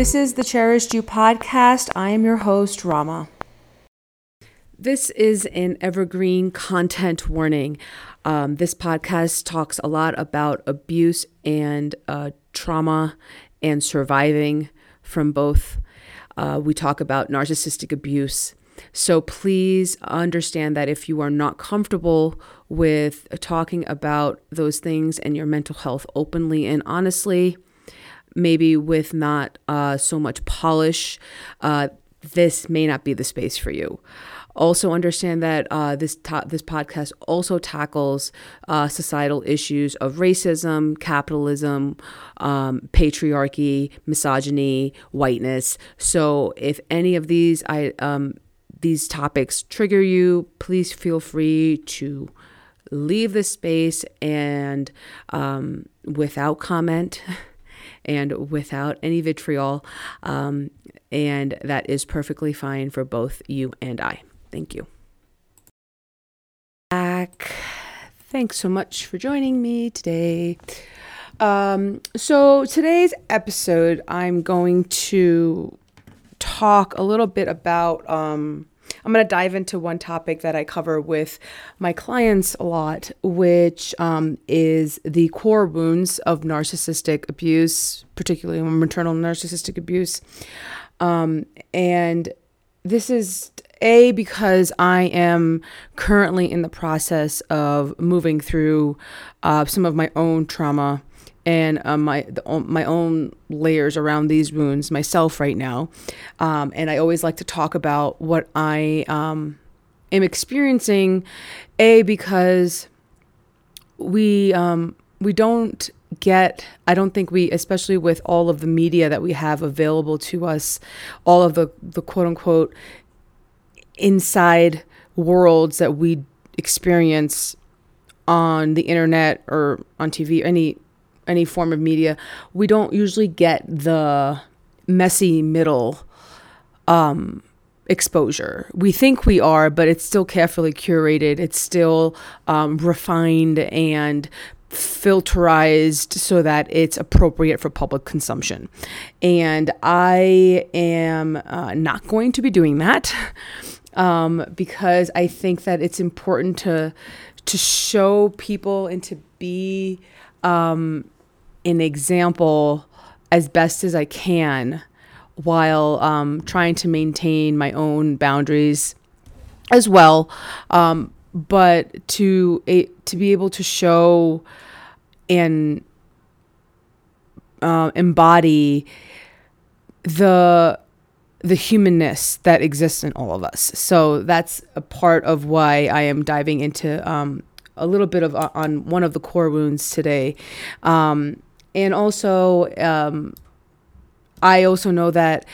This is the Cherished You podcast. I am your host, Rama. This is an evergreen content warning. Um, this podcast talks a lot about abuse and uh, trauma and surviving from both. Uh, we talk about narcissistic abuse. So please understand that if you are not comfortable with talking about those things and your mental health openly and honestly, maybe with not uh, so much polish, uh, this may not be the space for you. Also, understand that uh, this ta- this podcast also tackles uh, societal issues of racism, capitalism, um, patriarchy, misogyny, whiteness. So, if any of these I um, these topics trigger you, please feel free to leave the space and um, without comment. and without any vitriol. Um, and that is perfectly fine for both you and I. Thank you. Back. Thanks so much for joining me today. Um, so, today's episode, I'm going to talk a little bit about um, I'm going to dive into one topic that I cover with my clients a lot, which um, is the core wounds of narcissistic abuse, particularly maternal narcissistic abuse. Um, and this is a because I am currently in the process of moving through uh, some of my own trauma and uh, my the, my own layers around these wounds myself right now, um, and I always like to talk about what I um, am experiencing. A because we um, we don't get i don't think we especially with all of the media that we have available to us all of the the quote unquote inside worlds that we experience on the internet or on tv any any form of media, we don't usually get the messy middle um, exposure. We think we are, but it's still carefully curated. It's still um, refined and filterized so that it's appropriate for public consumption. And I am uh, not going to be doing that um, because I think that it's important to to show people and to be um, an example as best as I can while um, trying to maintain my own boundaries as well. Um, but to a, to be able to show and uh, embody the the humanness that exists in all of us. So that's a part of why I am diving into um, a little bit of uh, on one of the core wounds today. Um, and also um, i also know that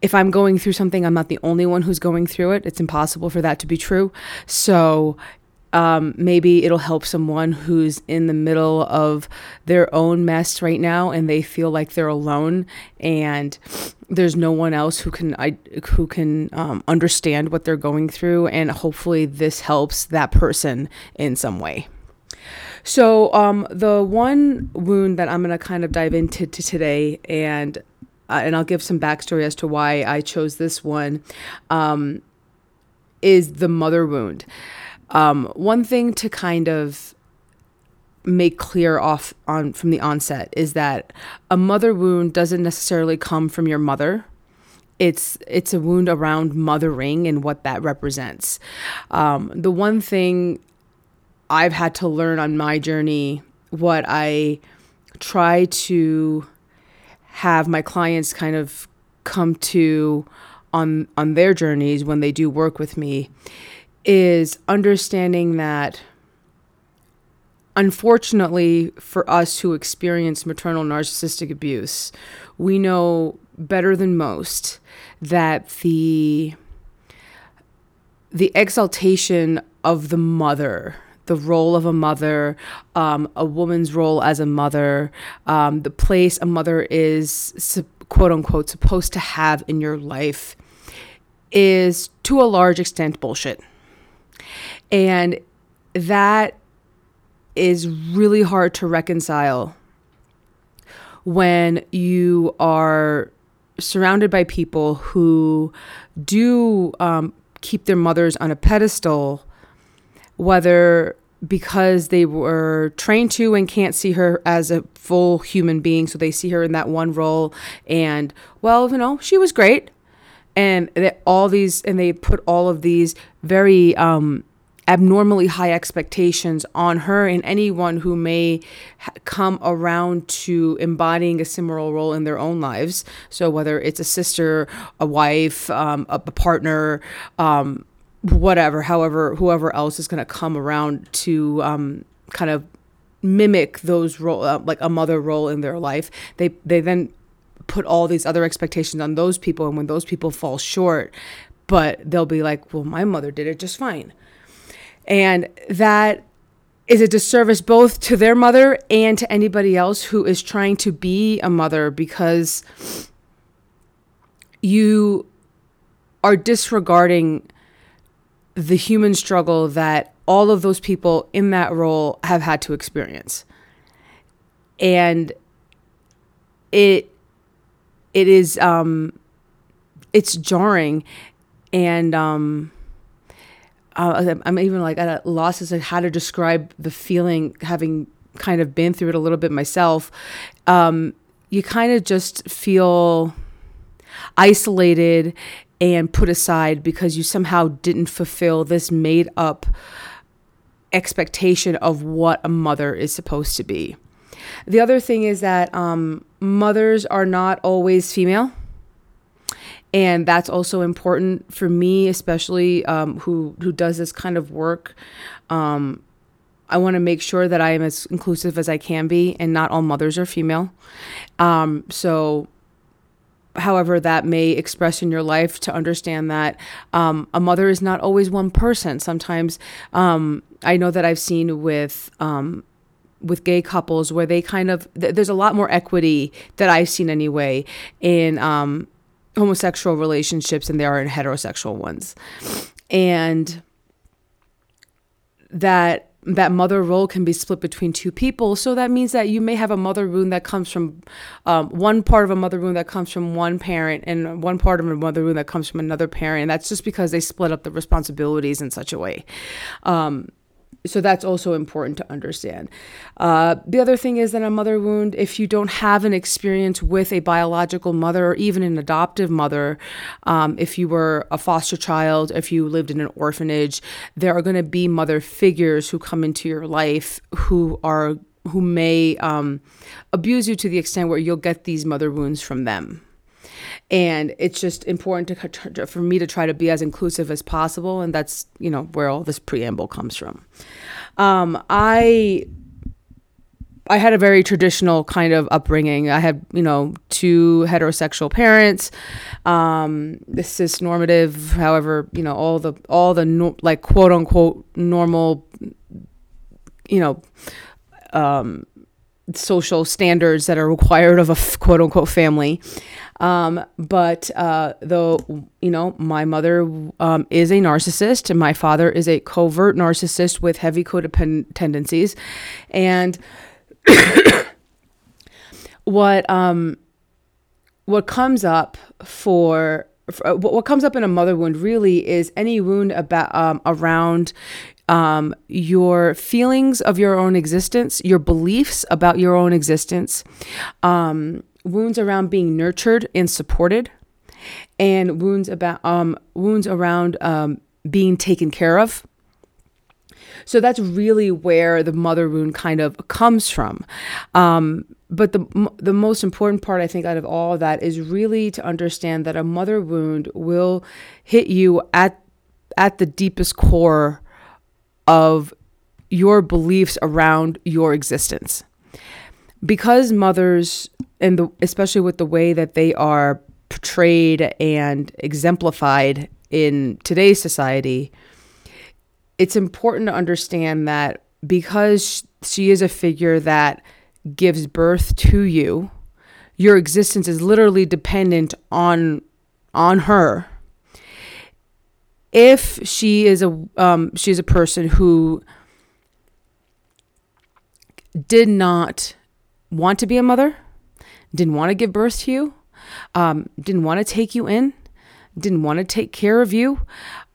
if i'm going through something i'm not the only one who's going through it. It's impossible for that to be true. So um, maybe it'll help someone who's in the middle of their own mess right now and they feel like they're alone and there's no one else who can I, who can um, understand what they're going through. And hopefully this helps that person in some way so, um, the one wound that I'm going to kind of dive into to today, and uh, and I'll give some backstory as to why I chose this one, um, is the mother wound. Um, one thing to kind of make clear off on from the onset is that a mother wound doesn't necessarily come from your mother it's it's a wound around mothering and what that represents. Um, the one thing I've had to learn on my journey what I try to have my clients kind of come to on on their journeys when they do work with me is understanding that unfortunately for us who experience maternal narcissistic abuse we know better than most that the the exaltation of the mother the role of a mother, um, a woman's role as a mother, um, the place a mother is quote unquote supposed to have in your life is to a large extent bullshit. And that is really hard to reconcile when you are surrounded by people who do um, keep their mothers on a pedestal, whether because they were trained to and can't see her as a full human being, so they see her in that one role, and well, you know, she was great, and that all these, and they put all of these very um, abnormally high expectations on her and anyone who may ha- come around to embodying a similar role in their own lives. So, whether it's a sister, a wife, um, a, a, partner, um, whatever, however, whoever else is going to come around to um, kind of mimic those role, uh, like a mother role in their life, they they then put all these other expectations on those people, and when those people fall short, but they'll be like, "Well, my mother did it just fine." And that is a disservice both to their mother and to anybody else who is trying to be a mother because you are disregarding the human struggle that all of those people in that role have had to experience. And it it is um it's jarring and um uh, I'm even like at a loss as to how to describe the feeling, having kind of been through it a little bit myself. Um, you kind of just feel isolated and put aside because you somehow didn't fulfill this made up expectation of what a mother is supposed to be. The other thing is that um, mothers are not always female and that's also important for me, especially um, who who does this kind of work. Um, I want to make sure that I am as inclusive as I can be, and not all mothers are female. Um, so, however that may express in your life, to understand that um, a mother is not always one person. Sometimes um, I know that I've seen with um, with gay couples where they kind of th- there's a lot more equity that I've seen anyway in um, homosexual relationships than there are in heterosexual ones. And that that mother role can be split between two people. So that means that you may have a mother wound that comes from um, one part of a mother wound that comes from one parent and one part of a mother wound that comes from another parent. And that's just because they split up the responsibilities in such a way. Um, so that's also important to understand. Uh, the other thing is that a mother wound, if you don't have an experience with a biological mother or even an adoptive mother, um, if you were a foster child, if you lived in an orphanage, there are going to be mother figures who come into your life who are who may um, abuse you to the extent where you'll get these mother wounds from them and it's just important to for me to try to be as inclusive as possible and that's you know where all this preamble comes from um, i I had a very traditional kind of upbringing. I had, you know, two heterosexual parents. Um, this is normative, however, you know, all the all the no, like quote unquote normal, you know, um, social standards that are required of a quote unquote family. Um, but uh, though, you know, my mother um, is a narcissist and my father is a covert narcissist with heavy codependent tendencies. And what, um, what comes up for what comes up in a mother wound really is any wound about um, around um, your feelings of your own existence, your beliefs about your own existence, um, wounds around being nurtured and supported, and wounds about um, wounds around um, being taken care of. So that's really where the mother wound kind of comes from. Um, but the the most important part I think out of all of that is really to understand that a mother wound will hit you at at the deepest core of your beliefs around your existence. Because mothers and the, especially with the way that they are portrayed and exemplified in today's society, it's important to understand that because she is a figure that gives birth to you, your existence is literally dependent on on her. If she is a um, she's a person who did not want to be a mother, didn't want to give birth to you, um, didn't want to take you in, didn't want to take care of you,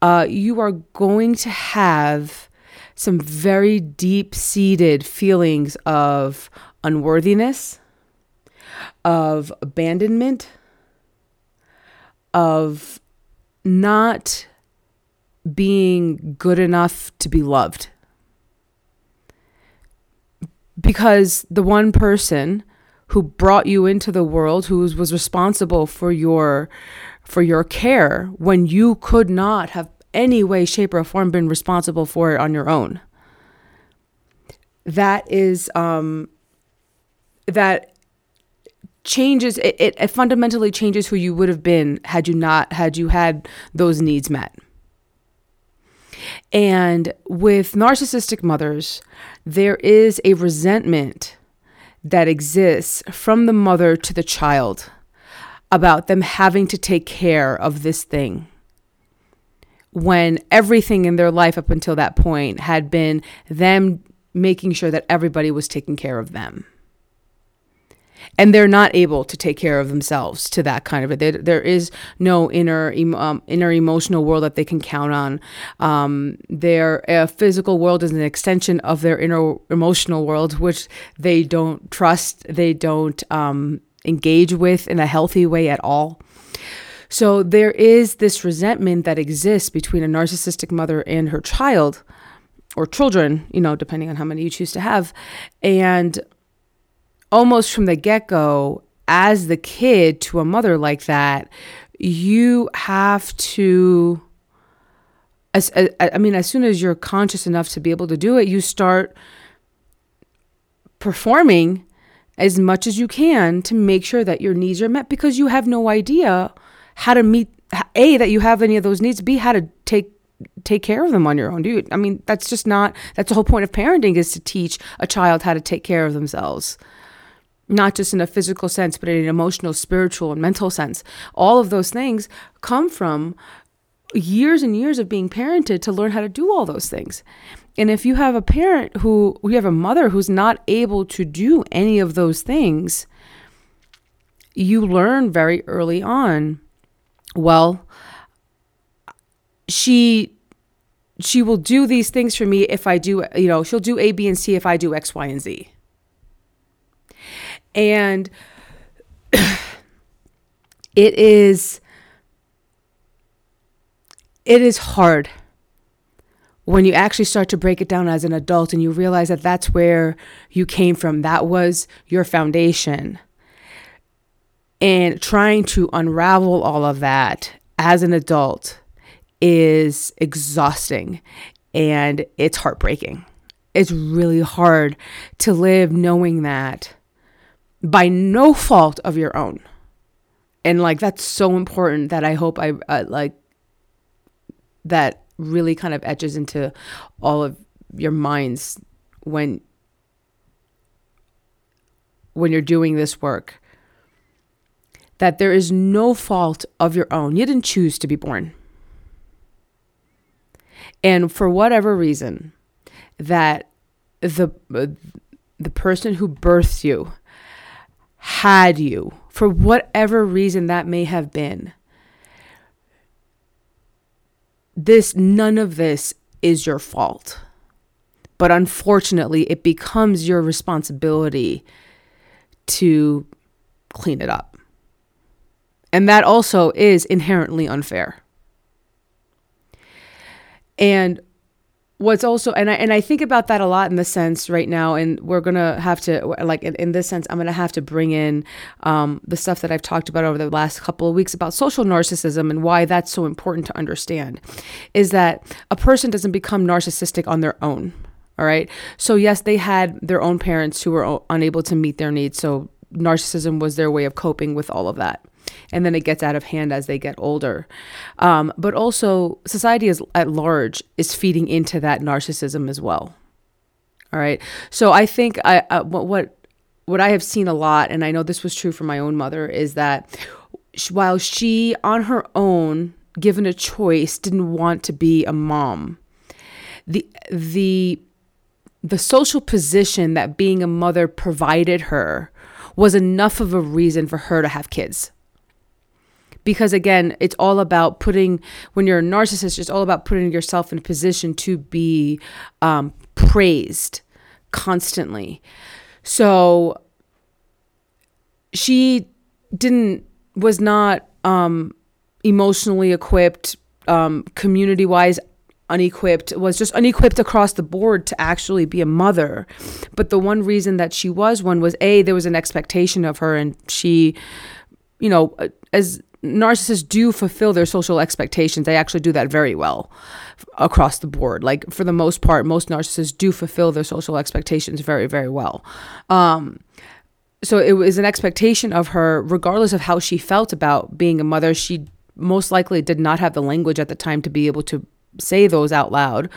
uh, you are going to have some very deep seated feelings of unworthiness, of abandonment, of not being good enough to be loved. Because the one person who brought you into the world, who was responsible for your for your care when you could not have any way, shape, or form been responsible for it on your own. That is um, that changes it, it, it fundamentally changes who you would have been had you not had you had those needs met. And with narcissistic mothers, there is a resentment that exists from the mother to the child about them having to take care of this thing. When everything in their life up until that point had been them making sure that everybody was taking care of them and they're not able to take care of themselves to that kind of it. There, there is no inner um, inner emotional world that they can count on. Um, their uh, physical world is an extension of their inner emotional world, which they don't trust. They don't um, engage with in a healthy way at all. So there is this resentment that exists between a narcissistic mother and her child or children, you know, depending on how many you choose to have. And almost from the get go, as the kid to a mother like that, you have to. As, I mean, as soon as you're conscious enough to be able to do it, you start performing as much as you can to make sure that your needs are met because you have no idea how to meet a that you have any of those needs b how to take take care of them on your own dude i mean that's just not that's the whole point of parenting is to teach a child how to take care of themselves not just in a physical sense, but in an emotional, spiritual, and mental sense. All of those things come from years and years of being parented to learn how to do all those things. And if you have a parent who, you have a mother who's not able to do any of those things, you learn very early on, well, she she will do these things for me if I do, you know, she'll do A, B, and C if I do X, Y, and Z. And it is it is hard when you actually start to break it down as an adult and you realize that that's where you came from. That was your foundation. And trying to unravel all of that as an adult is exhausting and it's heartbreaking. It's really hard to live knowing that by no fault of your own. And like that's so important that I hope I uh, like that really kind of etches into all of your minds when when you're doing this work that there is no fault of your own. You didn't choose to be born. And for whatever reason that the uh, the person who births you had you, for whatever reason that may have been. This, none of this is your fault. But unfortunately, it becomes your responsibility to clean it up. And that also is inherently unfair. And what's also and I and I think about that a lot in the sense right now and we're gonna have to like in, in this sense I'm gonna have to bring in um, the stuff that I've talked about over the last couple of weeks about social narcissism and why that's so important to understand is that a person doesn't become narcissistic on their own all right? So yes they had their own parents who were unable to meet their needs so narcissism was their way of coping with all of that and then it gets out of hand as they get older. Um, but also, society is, at large is feeding into that narcissism as well. All right. So I think I uh, what, what what I have seen a lot, and I know this was true for my own mother, is that while she on her own, given a choice, didn't want to be a mom, the the the social position that being a mother provided her was enough of a reason for her to have kids. Because again it's all about putting when you're a narcissist it's all about putting yourself in a position to be um, praised constantly. So she didn't was not um, emotionally equipped um, community wise unequipped was just unequipped across the board to actually be a mother. But the one reason that she was one was a there was an expectation of her and she you know as narcissists do fulfill their social expectations they actually do that very well across the board like for the most part most narcissists do fulfill their social expectations very very well um so it was an expectation of her regardless of how she felt about being a mother she most likely did not have the language at the time to be able to say those out loud.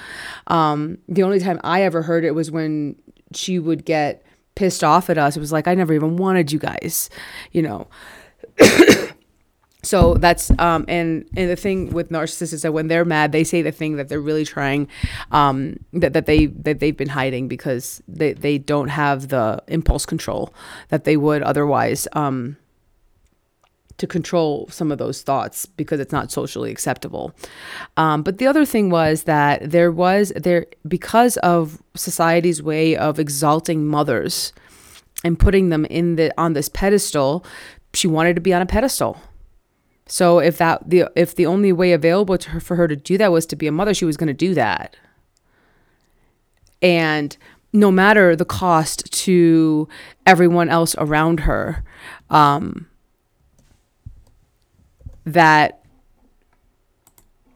Um, the only time I ever heard it was when she would get pissed off at us. It was like, I never even wanted you guys, you know. so that's um and and the thing with narcissists is that when they're mad they say the thing that they're really trying um that, that they that they've been hiding because they they don't have the impulse control that they would otherwise um to control some of those thoughts because it's not socially acceptable. Um, but the other thing was that there was there because of society's way of exalting mothers and putting them in the on this pedestal, she wanted to be on a pedestal. So if that the if the only way available to her for her to do that was to be a mother, she was going to do that. And no matter the cost to everyone else around her, um, that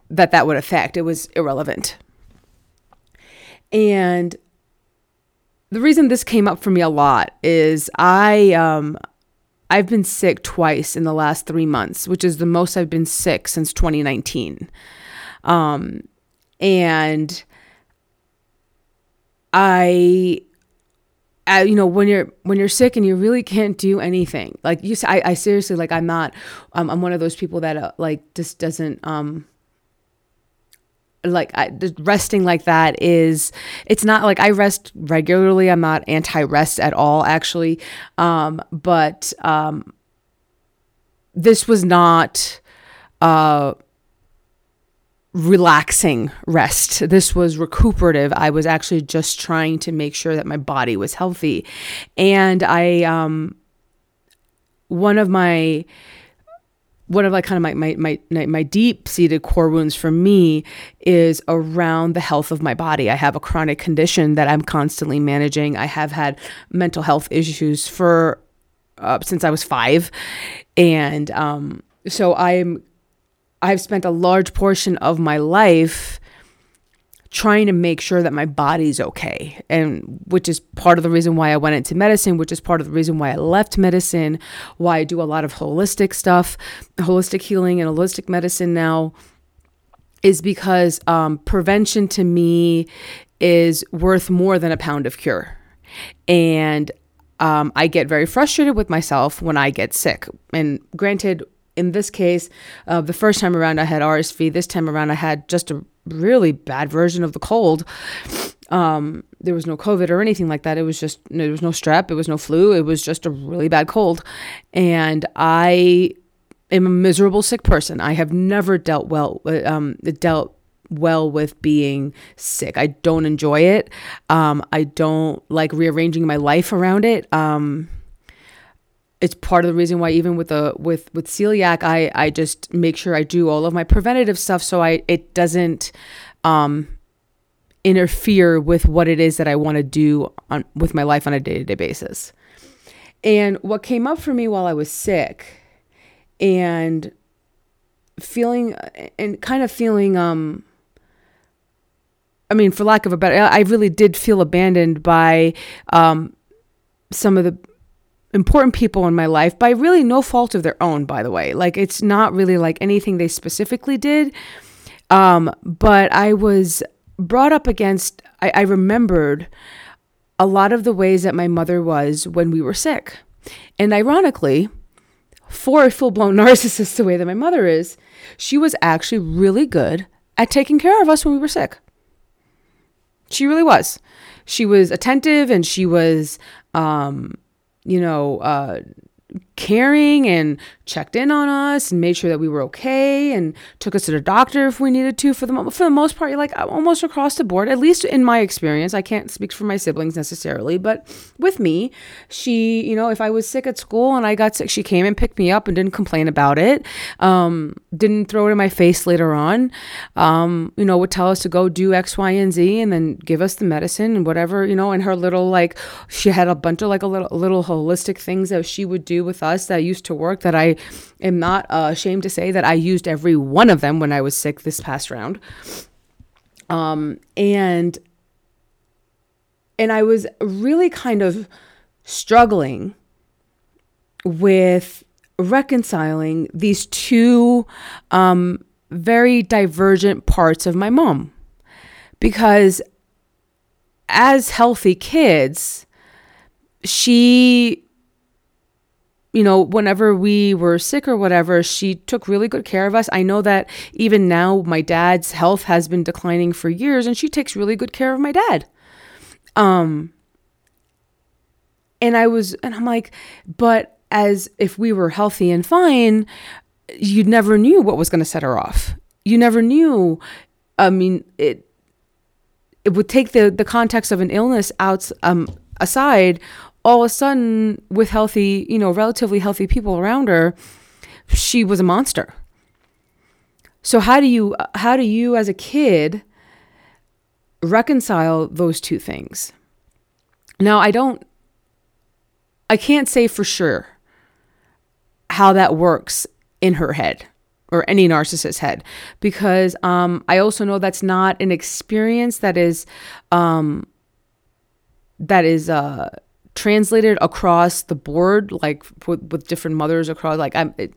that that would affect. It was irrelevant. And the reason this came up for me a lot is I um I've been sick twice in the last 3 months, which is the most I've been sick since 2019. Um and I uh, you know when you're when you're sick and you really can't do anything like you I, I seriously like i'm not um, i'm one of those people that uh, like just doesn't um like I, resting like that is it's not like i rest regularly i'm not anti-rest at all actually um but um this was not uh relaxing rest. This was recuperative. I was actually just trying to make sure that my body was healthy. And I, um, one of my, one of like kind of my my my, my deep seated core wounds for me is around the health of my body. I have a chronic condition that I'm constantly managing. I have had mental health issues for uh, since I was five, and um, so I'm I've spent a large portion of my life trying to make sure that my body's okay and which is part of the reason why I went into medicine which is part of the reason why I left medicine why I do a lot of holistic stuff holistic healing and holistic medicine now is because um, prevention to me is worth more than a pound of cure and um, I get very frustrated with myself when I get sick and granted in this case, uh, the first time around I had RSV. This time around I had just a really bad version of the cold. Um, there was no COVID or anything like that. It was just there was no strep. It was no flu. It was just a really bad cold, and I am a miserable sick person. I have never dealt well um, dealt well with being sick. I don't enjoy it. Um, I don't like rearranging my life around it. Um, it's part of the reason why even with the with with celiac i i just make sure i do all of my preventative stuff so i it doesn't um interfere with what it is that i want to do on with my life on a day-to-day basis. And what came up for me while i was sick and feeling and kind of feeling um i mean for lack of a better i really did feel abandoned by um some of the important people in my life by really no fault of their own, by the way. Like, it's not really like anything they specifically did. Um, but I was brought up against, I, I remembered a lot of the ways that my mother was when we were sick. And ironically, for a full blown narcissist, the way that my mother is, she was actually really good at taking care of us when we were sick. She really was. She was attentive and she was um, you know, uh, caring and checked in on us and made sure that we were okay and took us to the doctor if we needed to. For the for the most part like almost across the board at least in my experience. I can't speak for my siblings necessarily but with me she you know if I was sick at school and I got sick she came and picked me up and didn't complain about it. Um, didn't throw it in my face later on. Um, you know would tell us to go do X Y and Z and then give us the medicine and whatever you know and her little like she had a bunch of like a little little holistic things that she would do with us that used to work that I am not uh, ashamed to say that I used every one of them when I was sick this past round. Um, and and I was really kind of struggling with reconciling these two um, very divergent parts of my mom because as healthy kids she you know, whenever we were sick or whatever, she took really good care of us. I know that even now my dad's health has been declining for years and she takes really good care of my dad. Um and I was and I'm like, but as if we were healthy and fine, you never knew what was going to set her off. You never knew I mean, it it would take the the context of an illness out um aside all of a sudden, with healthy, you know, relatively healthy people around her, she was a monster. So how do you how do you as a kid reconcile those two things? Now, I don't I can't say for sure how that works in her head or any narcissist's head because um, I also know that's not an experience that is um, that is uh, translated across the board, like with, with different mothers across, like I'm, it,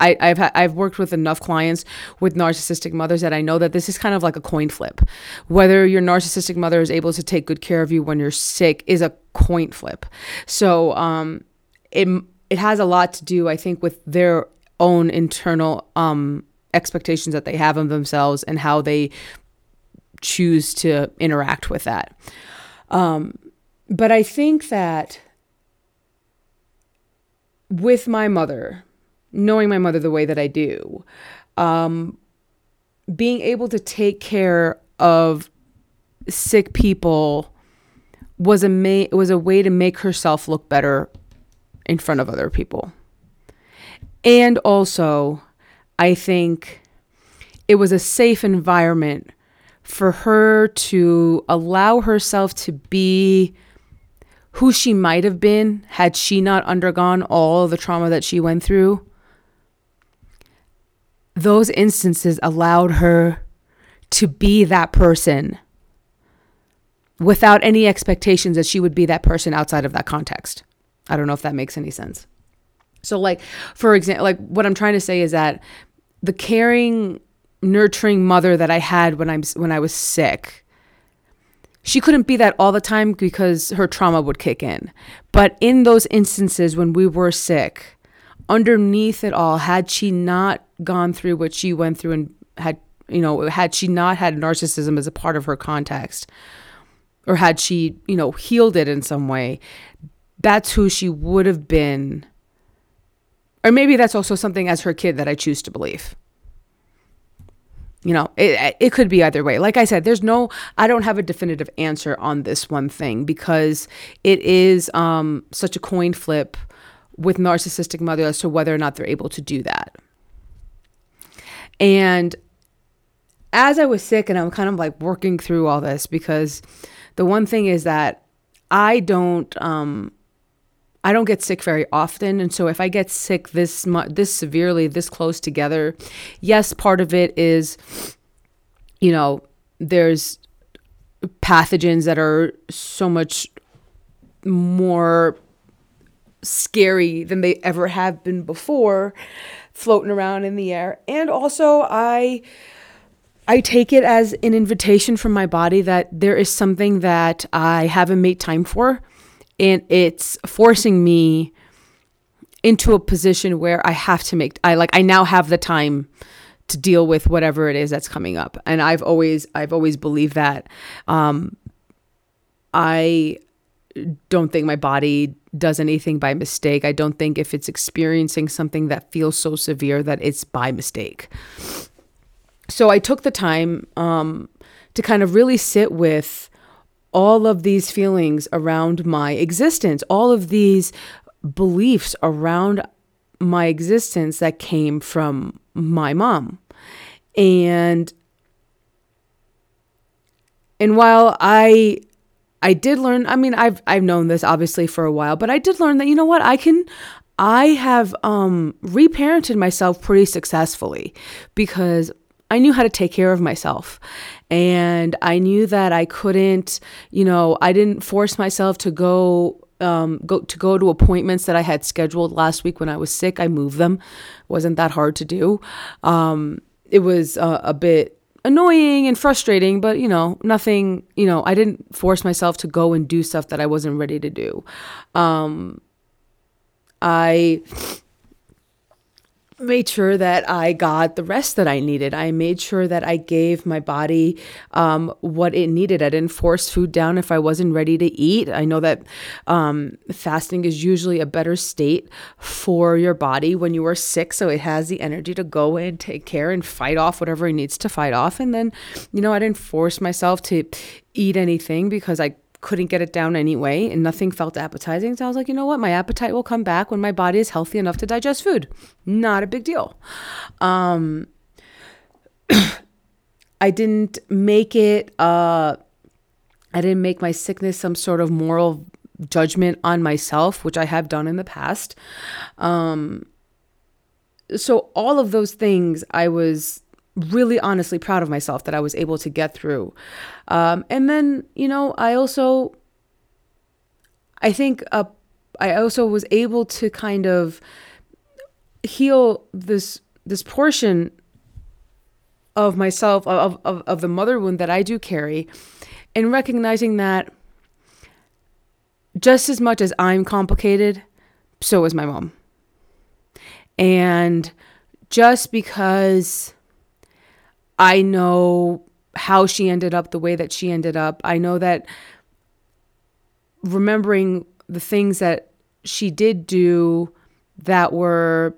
I, I've ha- I've worked with enough clients with narcissistic mothers that I know that this is kind of like a coin flip. Whether your narcissistic mother is able to take good care of you when you're sick is a coin flip. So um, it it has a lot to do, I think, with their own internal um, expectations that they have of themselves and how they choose to interact with that. Um, but I think that with my mother, knowing my mother the way that I do, um, being able to take care of sick people was a was a way to make herself look better in front of other people. And also, I think it was a safe environment for her to allow herself to be who she might have been had she not undergone all the trauma that she went through, those instances allowed her to be that person without any expectations that she would be that person outside of that context. I don't know if that makes any sense. So like for example like what I'm trying to say is that the caring nurturing mother that I had when I'm when I was sick she couldn't be that all the time because her trauma would kick in. But in those instances when we were sick, underneath it all, had she not gone through what she went through and had, you know, had she not had narcissism as a part of her context, or had she, you know, healed it in some way, that's who she would have been. Or maybe that's also something as her kid that I choose to believe you know it, it could be either way. Like i said there's no i don't have a definitive answer on this one thing because it is um, such a coin flip with narcissistic mothers as to whether or not they're able to do that. And as i was sick and i'm kind of like working through all this because the one thing is that i don't um, I don't get sick very often, and so if I get sick this mu- this severely, this close together, yes, part of it is, you know, there's pathogens that are so much more scary than they ever have been before floating around in the air. And also i i take it as an invitation from my body that there is something that i haven't made time for and it's forcing me into a position where I have to make I like I now have the time to deal with whatever it is that's coming up. And I've always I've always believed that um I don't think my body does anything by mistake. I don't think if it's experiencing something that feels so severe that it's by mistake. So I took the time um, to kind of really sit with all of these feelings around my existence, all of these beliefs around my existence that came from my mom. And and while I I did learn, I mean I've I've known this obviously for a while, but I did learn that you know what, I can I have um reparented myself pretty successfully because I knew how to take care of myself. And I knew that I couldn't, you know, I didn't force myself to go um, go to go to appointments that I had scheduled last week when I was sick. I moved them. Wasn't that hard to do. Um, it was uh, a bit annoying and frustrating, but you know, nothing. You know, I didn't force myself to go and do stuff that I wasn't ready to do. Um, I made sure that I got the rest that I needed. I made sure that I gave my body um, what it needed. I didn't force food down if I wasn't ready to eat. I know that um, fasting is usually a better state for your body when you are sick, so it has the energy to go and take care, and fight off whatever it needs to fight off. And then, you know, I didn't force myself to eat anything because I couldn't get it down anyway and nothing felt appetizing. So I was like, you know what? My appetite will come back when my body is healthy enough to digest food. Not a big deal. Um, I didn't make it, uh, I didn't make my sickness some sort of moral judgment on myself, which I have done in the past. Um, so all of those things I was really honestly proud of myself that I was able to get through. Um, and then, you know, I also, I think, uh, I also was able to kind of heal this this portion of myself of, of, of the mother wound that I do carry and recognizing that just as much as I'm complicated, so is my mom. And just because I know how she ended up the way that she ended up. I know that remembering the things that she did do that were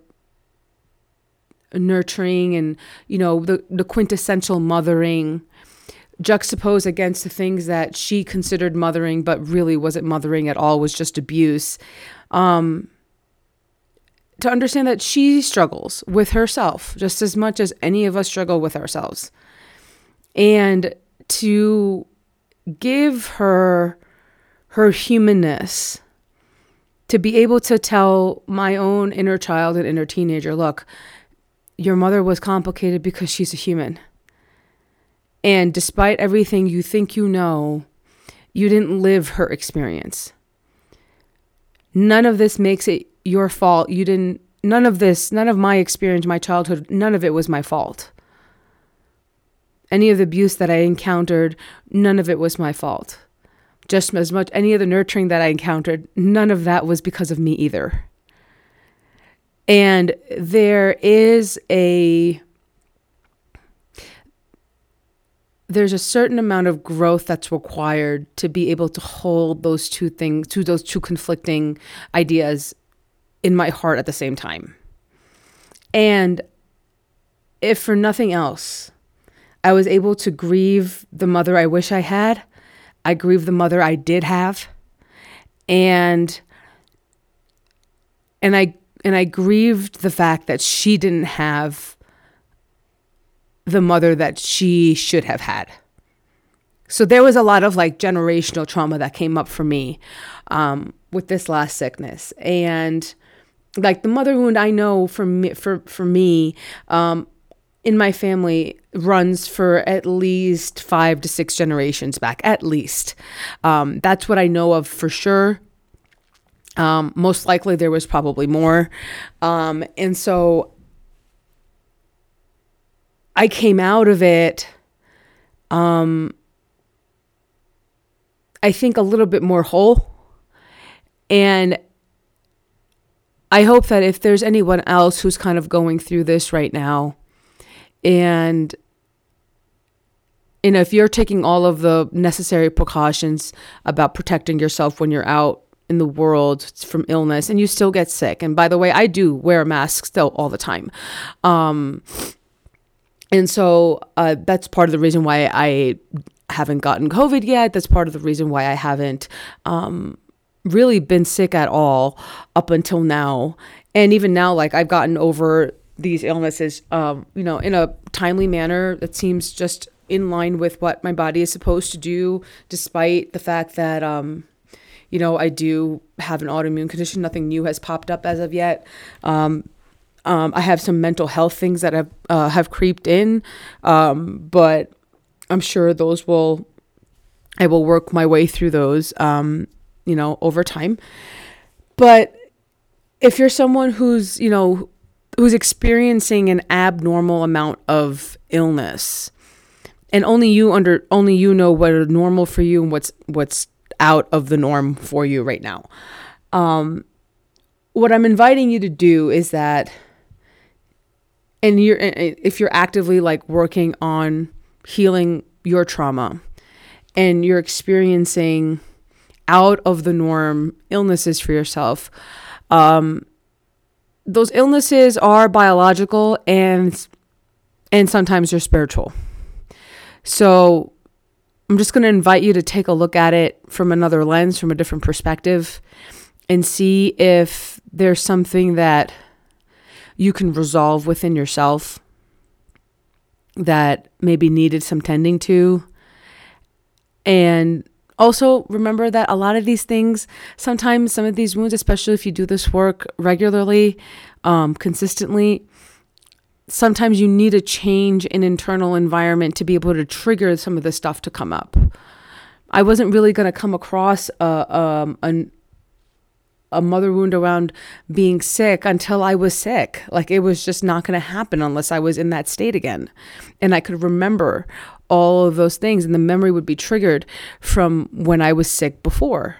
nurturing and you know the the quintessential mothering juxtaposed against the things that she considered mothering but really wasn't mothering at all was just abuse um to understand that she struggles with herself just as much as any of us struggle with ourselves. And to give her her humanness to be able to tell my own inner child and inner teenager, look, your mother was complicated because she's a human. And despite everything you think you know, you didn't live her experience. None of this makes it your fault. You didn't, none of this, none of my experience, my childhood, none of it was my fault. Any of the abuse that I encountered, none of it was my fault. Just as much, any of the nurturing that I encountered, none of that was because of me either. And there is a, there's a certain amount of growth that's required to be able to hold those two things, to those two conflicting ideas in my heart at the same time. And if for nothing else, I was able to grieve the mother I wish I had, I grieve the mother I did have. And and I and I grieved the fact that she didn't have the mother that she should have had. So there was a lot of like generational trauma that came up for me um, with this last sickness, and like the mother wound I know for me, for for me um, in my family runs for at least five to six generations back, at least. Um, that's what I know of for sure. Um, most likely, there was probably more, um, and so I came out of it. Um, I think a little bit more whole, and I hope that if there's anyone else who's kind of going through this right now, and you know, if you're taking all of the necessary precautions about protecting yourself when you're out in the world from illness and you still get sick. And by the way, I do wear a mask still all the time. Um, and so uh, that's part of the reason why I haven't gotten COVID yet. That's part of the reason why I haven't um, really been sick at all up until now. And even now, like I've gotten over these illnesses, um, you know, in a timely manner that seems just in line with what my body is supposed to do, despite the fact that, um, you know, I do have an autoimmune condition. Nothing new has popped up as of yet. Um, um, I have some mental health things that have uh, have creeped in, um, but I'm sure those will. I will work my way through those, um, you know, over time. But if you're someone who's, you know, who's experiencing an abnormal amount of illness, and only you under only you know what is normal for you and what's what's out of the norm for you right now. Um, what I'm inviting you to do is that and you're if you're actively like working on healing your trauma and you're experiencing out of the norm illnesses for yourself um, those illnesses are biological and and sometimes they're spiritual so i'm just going to invite you to take a look at it from another lens from a different perspective and see if there's something that you can resolve within yourself that maybe needed some tending to. And also remember that a lot of these things, sometimes some of these wounds, especially if you do this work regularly, um, consistently, sometimes you need a change in internal environment to be able to trigger some of this stuff to come up. I wasn't really going to come across a, um, an, a mother wound around being sick until I was sick. Like it was just not going to happen unless I was in that state again. And I could remember all of those things, and the memory would be triggered from when I was sick before.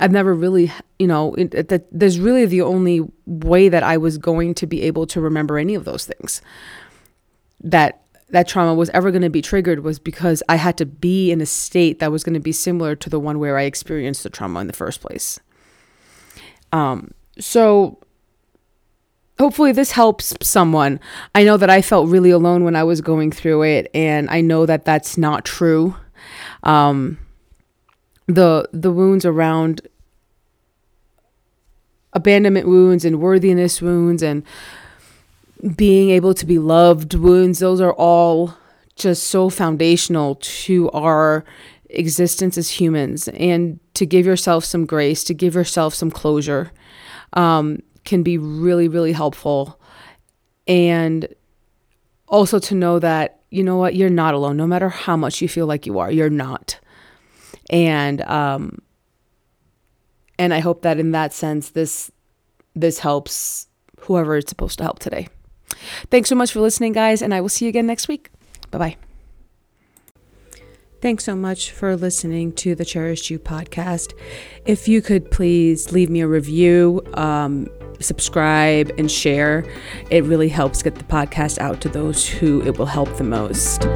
I've never really, you know, that there's really the only way that I was going to be able to remember any of those things. That that trauma was ever going to be triggered was because I had to be in a state that was going to be similar to the one where I experienced the trauma in the first place. Um, so hopefully this helps someone. I know that I felt really alone when I was going through it, and I know that that's not true. Um, the the wounds around abandonment wounds and worthiness wounds and being able to be loved wounds those are all just so foundational to our existence as humans and to give yourself some grace, to give yourself some closure um, can be really, really helpful. And also to know that, you know what, you're not alone. No matter how much you feel like you are, you're not. And, um, and I hope that in that sense, this, this helps whoever it's supposed to help today. Thanks so much for listening, guys, and I will see you again next week. Bye bye. Thanks so much for listening to the Cherished You podcast. If you could please leave me a review, um, subscribe, and share, it really helps get the podcast out to those who it will help the most.